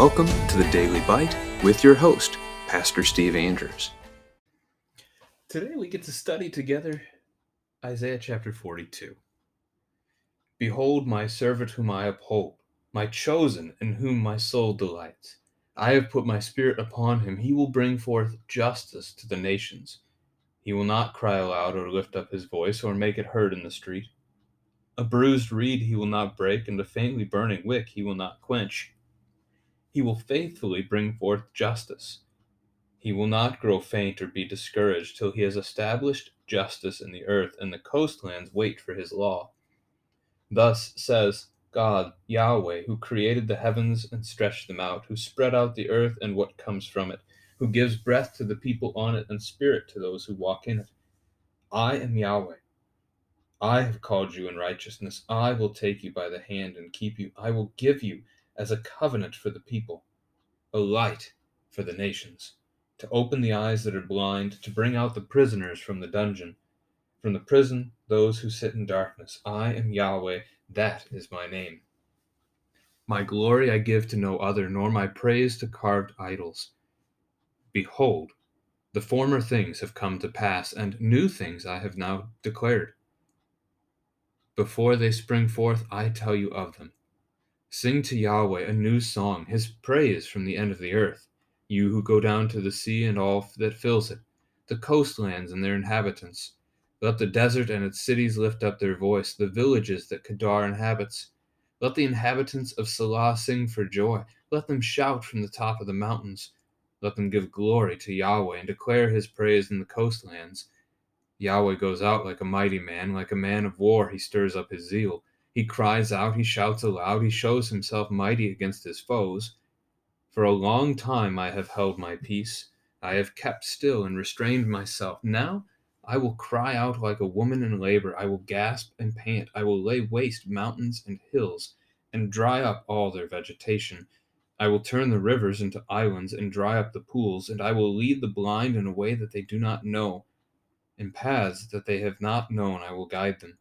welcome to the Daily Bite with your host, Pastor Steve Andrews. Today we get to study together Isaiah chapter 42. Behold, my servant whom I uphold, my chosen in whom my soul delights. I have put my spirit upon him. He will bring forth justice to the nations. He will not cry aloud or lift up his voice or make it heard in the street. A bruised reed he will not break, and a faintly burning wick he will not quench. He will faithfully bring forth justice. He will not grow faint or be discouraged till he has established justice in the earth, and the coastlands wait for his law. Thus says God, Yahweh, who created the heavens and stretched them out, who spread out the earth and what comes from it, who gives breath to the people on it and spirit to those who walk in it. I am Yahweh. I have called you in righteousness. I will take you by the hand and keep you. I will give you as a covenant for the people, a light for the nations, to open the eyes that are blind, to bring out the prisoners from the dungeon, from the prison those who sit in darkness. I am Yahweh, that is my name. My glory I give to no other, nor my praise to carved idols. Behold, the former things have come to pass, and new things I have now declared. Before they spring forth, I tell you of them. Sing to Yahweh a new song, his praise from the end of the earth. You who go down to the sea and all that fills it, the coastlands and their inhabitants. Let the desert and its cities lift up their voice, the villages that Kedar inhabits. Let the inhabitants of Sela sing for joy. Let them shout from the top of the mountains. Let them give glory to Yahweh and declare his praise in the coastlands. Yahweh goes out like a mighty man, like a man of war, he stirs up his zeal. He cries out, he shouts aloud, he shows himself mighty against his foes. For a long time I have held my peace. I have kept still and restrained myself. Now I will cry out like a woman in labor. I will gasp and pant. I will lay waste mountains and hills and dry up all their vegetation. I will turn the rivers into islands and dry up the pools, and I will lead the blind in a way that they do not know. In paths that they have not known, I will guide them.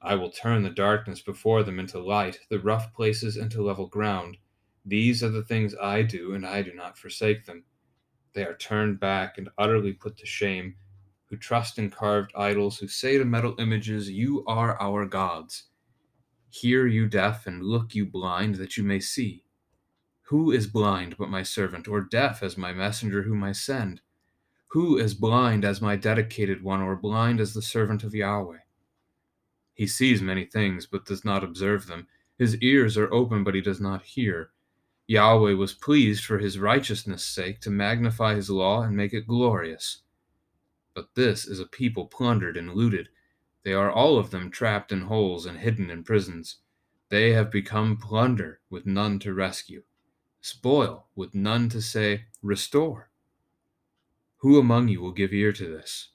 I will turn the darkness before them into light, the rough places into level ground. These are the things I do, and I do not forsake them. They are turned back and utterly put to shame, who trust in carved idols, who say to metal images, You are our gods. Hear, you deaf, and look, you blind, that you may see. Who is blind but my servant, or deaf as my messenger whom I send? Who is blind as my dedicated one, or blind as the servant of Yahweh? He sees many things, but does not observe them. His ears are open, but he does not hear. Yahweh was pleased for his righteousness' sake to magnify his law and make it glorious. But this is a people plundered and looted. They are all of them trapped in holes and hidden in prisons. They have become plunder with none to rescue, spoil with none to say, Restore. Who among you will give ear to this?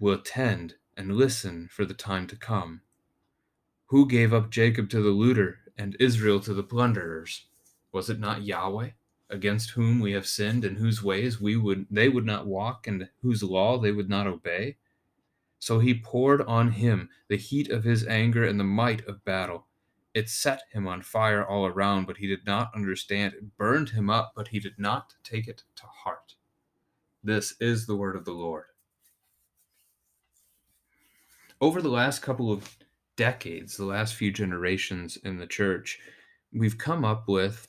Will attend and listen for the time to come. Who gave up Jacob to the looter and Israel to the plunderers? Was it not Yahweh, against whom we have sinned, and whose ways we would they would not walk, and whose law they would not obey? So he poured on him the heat of his anger and the might of battle. It set him on fire all around, but he did not understand. It burned him up, but he did not take it to heart. This is the word of the Lord over the last couple of decades, the last few generations in the church, we've come up with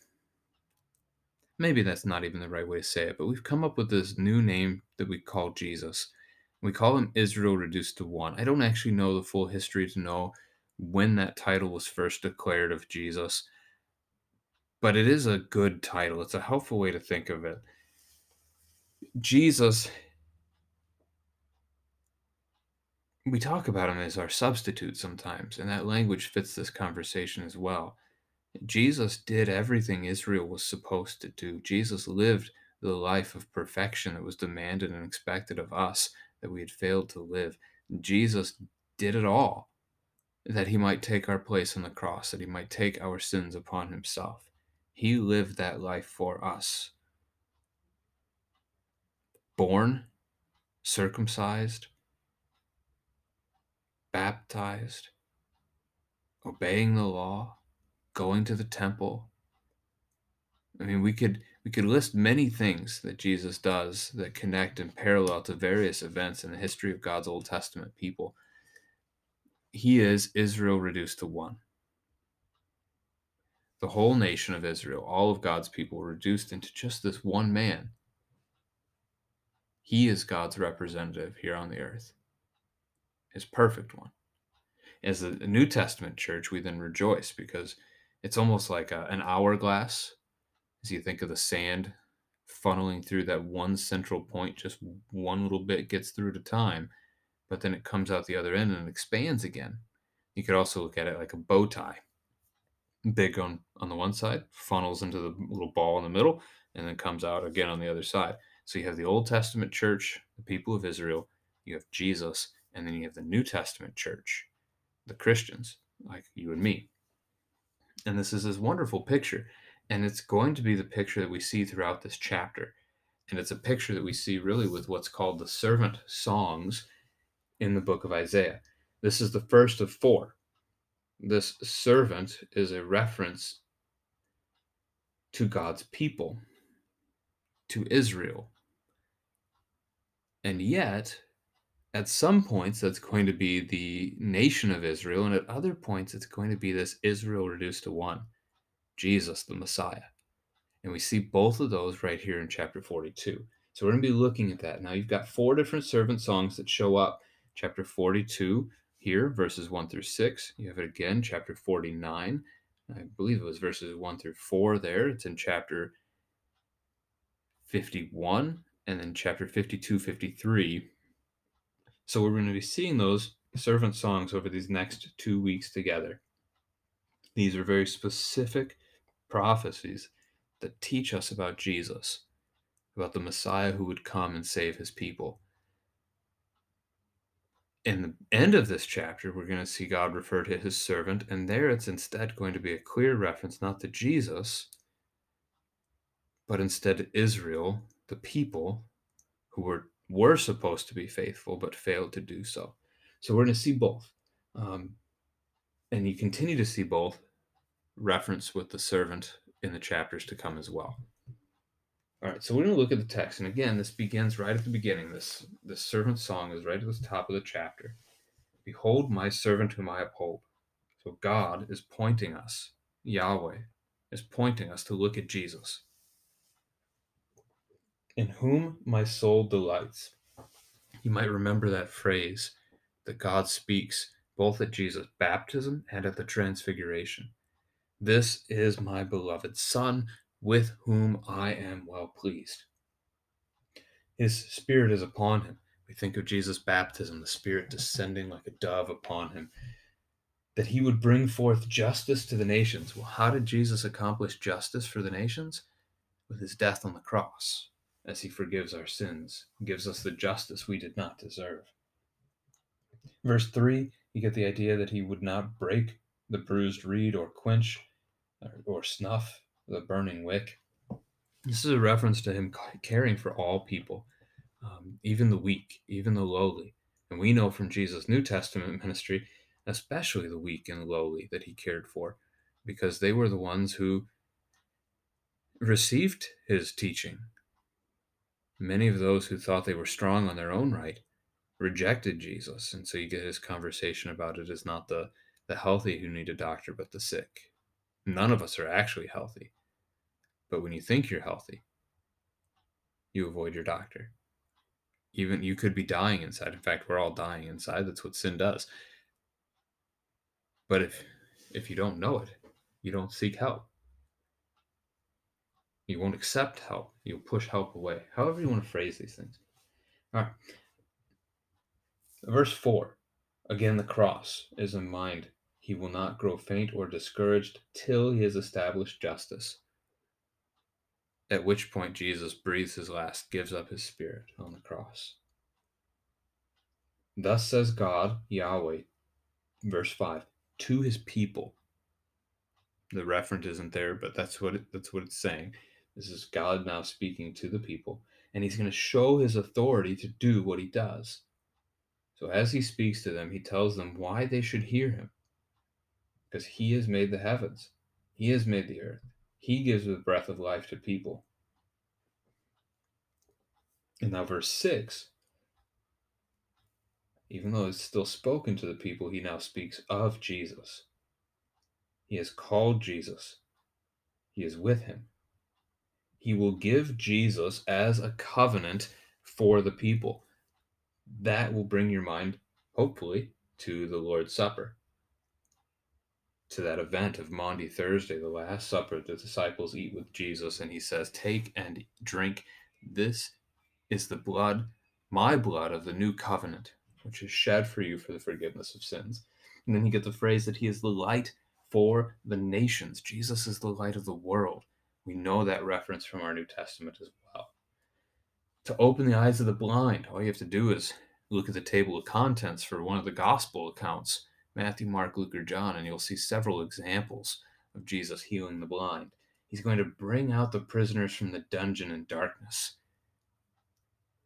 maybe that's not even the right way to say it, but we've come up with this new name that we call Jesus. We call him Israel reduced to one. I don't actually know the full history to know when that title was first declared of Jesus, but it is a good title. It's a helpful way to think of it. Jesus we talk about him as our substitute sometimes, and that language fits this conversation as well. Jesus did everything Israel was supposed to do. Jesus lived the life of perfection that was demanded and expected of us that we had failed to live. Jesus did it all that he might take our place on the cross, that he might take our sins upon himself. He lived that life for us. Born, circumcised, baptized, obeying the law, going to the temple, I mean, we could we could list many things that Jesus does that connect and parallel to various events in the history of God's Old Testament people. He is Israel reduced to one. The whole nation of Israel, all of God's people, reduced into just this one man. He is God's representative here on the earth, his perfect one. As a New Testament church, we then rejoice because it's almost like a, an hourglass as you think of the sand funneling through that one central point, just one little bit gets through a time, but then it comes out the other end and expands again. You could also look at it like a bow tie. Big on, on the one side, funnels into the little ball in the middle, and then comes out again on the other side. So you have the Old Testament church, the people of Israel, you have Jesus, and then you have the New Testament church, the Christians, like you and me. And this is this wonderful picture and it's going to be the picture that we see throughout this chapter. And it's a picture that we see really with what's called the servant songs in the book of Isaiah. This is the first of four. This servant is a reference to God's people, to Israel. And yet, at some points, that's going to be the nation of Israel, and at other points, it's going to be this Israel reduced to one. Jesus, the Messiah. And we see both of those right here in chapter 42. So we're going to be looking at that. Now you've got four different servant songs that show up. Chapter 42 here, verses 1 through 6. You have it again, chapter 49. I believe it was verses 1 through 4 there. It's in chapter 51 and then chapter 52, 53. So we're going to be seeing those servant songs over these next two weeks together. These are very specific prophecies that teach us about Jesus, about the Messiah who would come and save his people. In the end of this chapter, we're going to see God refer to his servant, and there it's instead going to be a clear reference not to Jesus, but instead Israel, the people who were, were supposed to be faithful but failed to do so. So we're going to see both. Um, and you continue to see both reference with the servant in the chapters to come as well. All right, so we're going to look at the text, and again, this begins right at the beginning. This this servant song is right at the top of the chapter. Behold, my servant whom I uphold. So God is pointing us, Yahweh is pointing us to look at Jesus, in whom my soul delights. You might remember that phrase that God speaks both at Jesus' baptism and at the transfiguration. This is my beloved Son, with whom I am well pleased. His Spirit is upon him. We think of Jesus' baptism, the Spirit descending like a dove upon him, that he would bring forth justice to the nations. Well, how did Jesus accomplish justice for the nations? With his death on the cross, as he forgives our sins, gives us the justice we did not deserve. Verse 3, you get the idea that he would not break the bruised reed or quench or snuff the burning wick. This is a reference to him caring for all people, um, even the weak, even the lowly. And we know from Jesus' New Testament ministry, especially the weak and lowly, that he cared for, because they were the ones who received his teaching. Many of those who thought they were strong on their own right rejected Jesus. And so you get his conversation about it is not the, the healthy who need a doctor, but the sick. None of us are actually healthy. But when you think you're healthy, you avoid your doctor. Even you could be dying inside. In fact, we're all dying inside. That's what sin does. But if if you don't know it, you don't seek help. You won't accept help. You'll push help away. However you want to phrase these things. All right. Verse 4. Again, the cross is in mind he will not grow faint or discouraged till he has established justice. At which point Jesus breathes his last, gives up his spirit on the cross. Thus says God, Yahweh, verse 5, to his people. The reference isn't there, but that's what it, that's what it's saying. This is God now speaking to the people, and he's going to show his authority to do what he does. So as he speaks to them, he tells them why they should hear him because he has made the heavens, he has made the earth, He gives the breath of life to people. And now, verse 6 even though it's still spoken to the people, he now speaks of Jesus. He has called Jesus, he is with him. He will give Jesus as a covenant for the people. That will bring your mind, hopefully, to the Lord's Supper, to that event of Maundy Thursday, the Last Supper. The disciples eat with Jesus, and he says, Take and drink. This is the blood, my blood of the new covenant, which is shed for you for the forgiveness of sins. And then you get the phrase that he is the light for the nations. Jesus is the light of the world. We know that reference from our New Testament as well. To open the eyes of the blind, all you have to do is look at the table of contents for one of the gospel accounts Matthew, Mark, Luke, or John, and you'll see several examples of Jesus healing the blind. He's going to bring out the prisoners from the dungeon in darkness.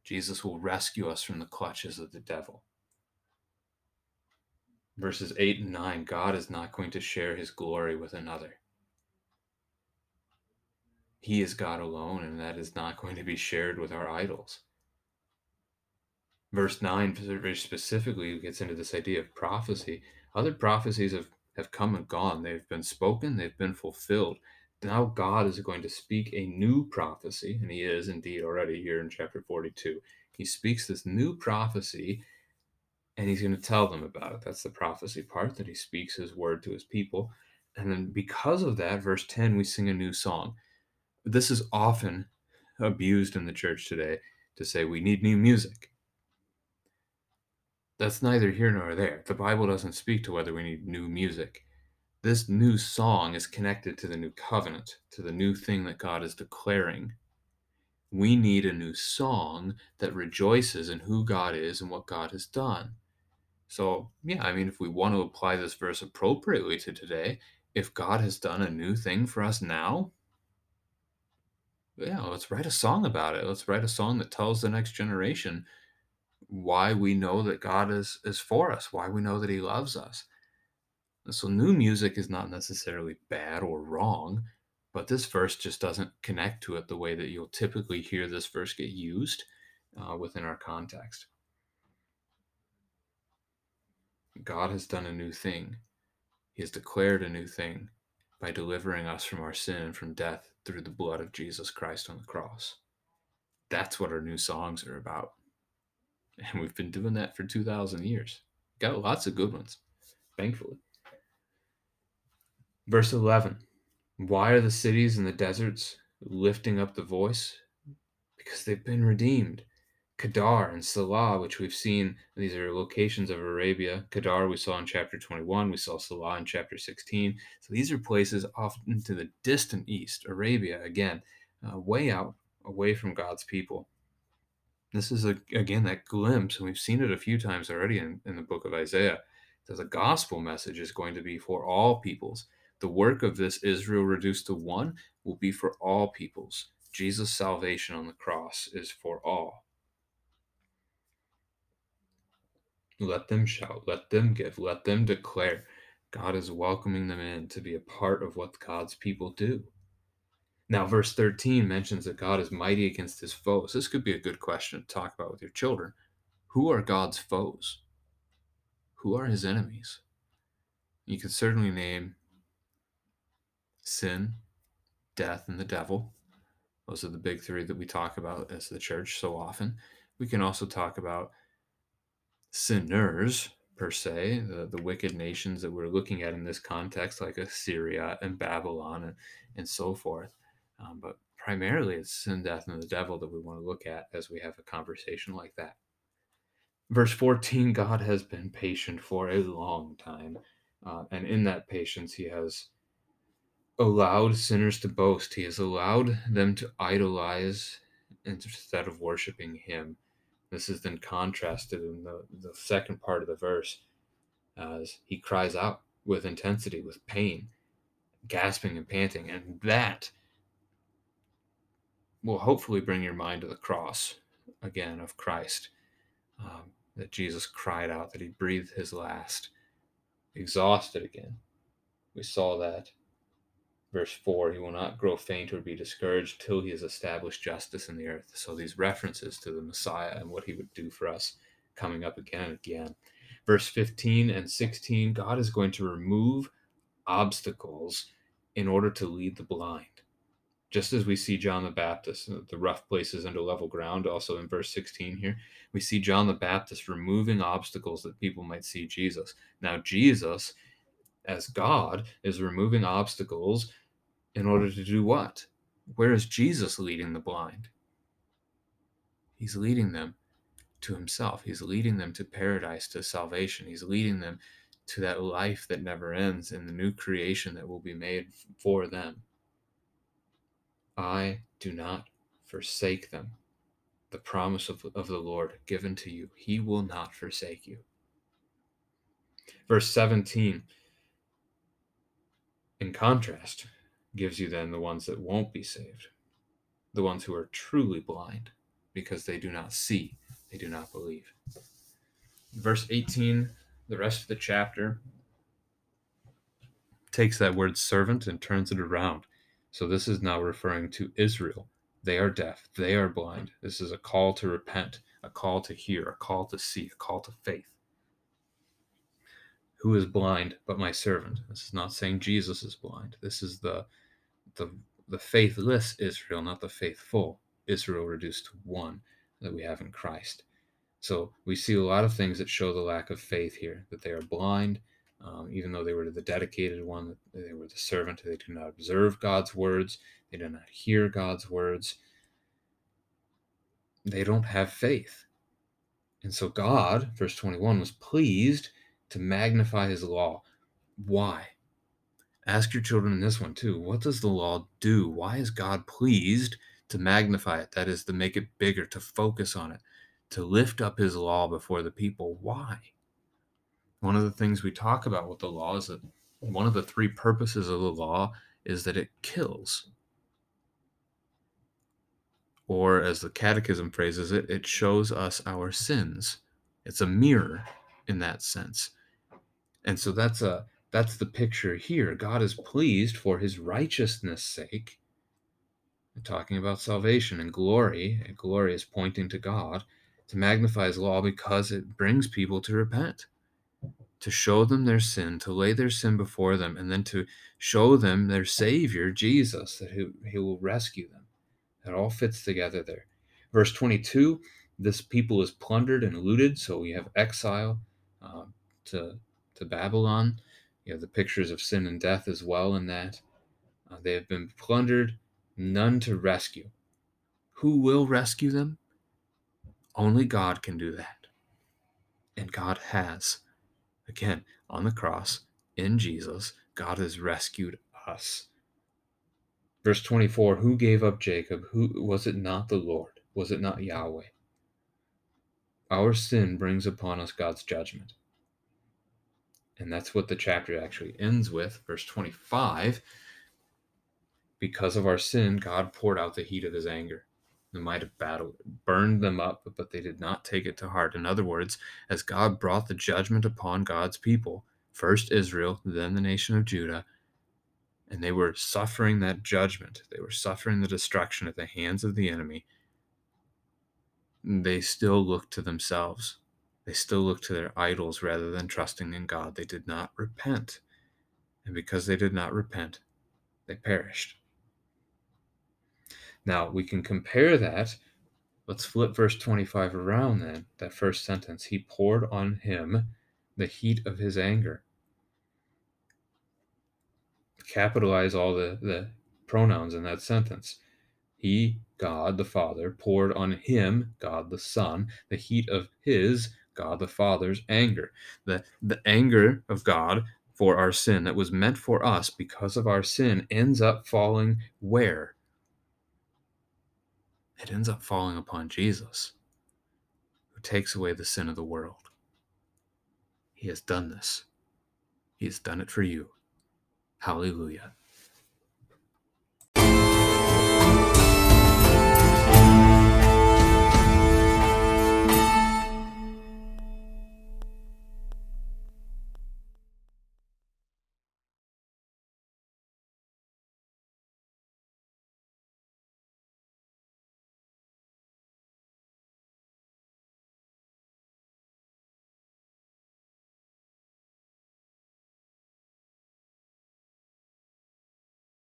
Jesus will rescue us from the clutches of the devil verses 8 and 9 God is not going to share his glory with another. He is God alone, and that is not going to be shared with our idols. Verse 9 very specifically gets into this idea of prophecy. Other prophecies have, have come and gone, they've been spoken, they've been fulfilled. Now God is going to speak a new prophecy, and He is indeed already here in chapter 42. He speaks this new prophecy and he's going to tell them about it. That's the prophecy part that he speaks his word to his people. And then because of that, verse 10, we sing a new song. This is often abused in the church today to say we need new music. That's neither here nor there. The Bible doesn't speak to whether we need new music. This new song is connected to the new covenant, to the new thing that God is declaring. We need a new song that rejoices in who God is and what God has done. So, yeah, I mean, if we want to apply this verse appropriately to today, if God has done a new thing for us now, yeah, let's write a song about it. Let's write a song that tells the next generation why we know that God is is for us, why we know that he loves us. so new music is not necessarily bad or wrong, but this verse just doesn't connect to it the way that you'll typically hear this verse get used uh, within our context. God has done a new thing. He has declared a new thing by delivering us from our sin and from death through the blood of Jesus Christ on the cross. That's what our new songs are about. And we've been doing that for 2,000 years. Got lots of good ones, thankfully. Verse 11 Why are the cities and the deserts lifting up the voice? Because they've been redeemed. Kedar and Sela, which we've seen, these are locations of Arabia. Kedar we saw in chapter 21, we saw Sela in chapter 16. So these are places off into the distant east, Arabia, again, uh, way out, away from God's people. This is, a, again, that glimpse, and we've seen it a few times already in, in the book of Isaiah, that the gospel message is going to be for all peoples. The work of this Israel reduced to one will be for all peoples. Jesus' salvation on the cross is for all. Let them shout, let them give, let them declare. God is welcoming them in to be a part of what God's people do. Now, verse 13 mentions that God is mighty against his foes. This could be a good question to talk about with your children. Who are God's foes? Who are his enemies? You could certainly name sin, death, and the devil. Those are the big three that we talk about as the church so often. We can also talk about sinners per se, the, the wicked nations that we're looking at in this context, like Assyria and Babylon and, and so forth. Um, but primarily it's sin, death, and the devil that we want to look at as we have a conversation like that. Verse 14 God has been patient for a long time. Uh, and in that patience, he has allowed sinners to boast. He has allowed them to idolize instead of worshiping him. This is then contrasted in the, the second part of the verse as he cries out with intensity, with pain, gasping and panting. And that will hopefully bring your mind to the cross again of Christ. Um, that Jesus cried out, that he breathed his last, exhausted again. We saw that Verse 4 He will not grow faint or be discouraged till he has established justice in the earth. So these references to the Messiah and what he would do for us coming up again and again. Verse 15 and 16 God is going to remove obstacles in order to lead the blind. Just as we see John the Baptist, uh, the rough places into level ground, also in verse 16 here, we see John the Baptist removing obstacles that people might see Jesus. Now, Jesus, as God, is removing obstacles in order to do what? Where is Jesus leading the blind? He's leading them to himself. He's leading them to paradise, to salvation. He's leading them to that life that never ends and the new creation that will be made for them. I do not forsake them. The promise of, of the Lord given to you, He will not forsake you. Verse 17, in contrast, gives you then the ones that won't be saved, the ones who are truly blind because they do not see, they do not believe. Verse 18, the rest of the chapter takes that word servant and turns it around. So this is now referring to Israel. They are deaf, they are blind. This is a call to repent, a call to hear, a call to see, a call to faith. Who is blind but my servant? This is not saying Jesus is blind. This is the the the faithless Israel, not the faithful Israel reduced to one that we have in Christ. So we see a lot of things that show the lack of faith here, that they are blind, um, even though they were the dedicated one, they were the servant, they do not observe God's words, they do not hear God's words, they don't have faith. And so God, verse 21, was pleased to magnify his law. Why? Ask your children in this one too. What does the law do? Why is God pleased to magnify it? That is, to make it bigger, to focus on it, to lift up his law before the people. Why? One of the things we talk about with the law is that one of the three purposes of the law is that it kills. Or, as the Catechism phrases it, it shows us our sins. It's a mirror in that sense. And so that's a that's the picture here. God is pleased for his righteousness' sake. talking about salvation and glory, and glory is pointing to God, to magnify his law because it brings people to repent to show them their sin, to lay their sin before them, and then to show them their Savior, Jesus, that he, he will rescue them. That all fits together there. Verse 22 this people is plundered and looted, so we have exile uh, to, to Babylon. You have the pictures of sin and death as well in that. Uh, they have been plundered, none to rescue. Who will rescue them? Only God can do that. And God has. Again, on the cross, in Jesus, God has rescued us. Verse 24 Who gave up Jacob? Who was it not the Lord? Was it not Yahweh? Our sin brings upon us God's judgment. And that's what the chapter actually ends with. Verse 25 Because of our sin, God poured out the heat of his anger the might of battle burned them up, but they did not take it to heart. In other words, as God brought the judgment upon God's people, first Israel, then the nation of Judah, and they were suffering that judgment, they were suffering the destruction at the hands of the enemy, they still looked to themselves. They still looked to their idols rather than trusting in God. They did not repent. And because they did not repent, they perished. Now we can compare that. Let's flip verse 25 around then. That first sentence. He poured on him the heat of his anger. Capitalize all the, the pronouns in that sentence. He, God the Father, poured on him, God the Son, the heat of his, God the Father's anger. The, the anger of God for our sin that was meant for us because of our sin ends up falling where? it ends up falling upon Jesus, who takes away the sin of the world. He has done this. He has done it for you. Hallelujah.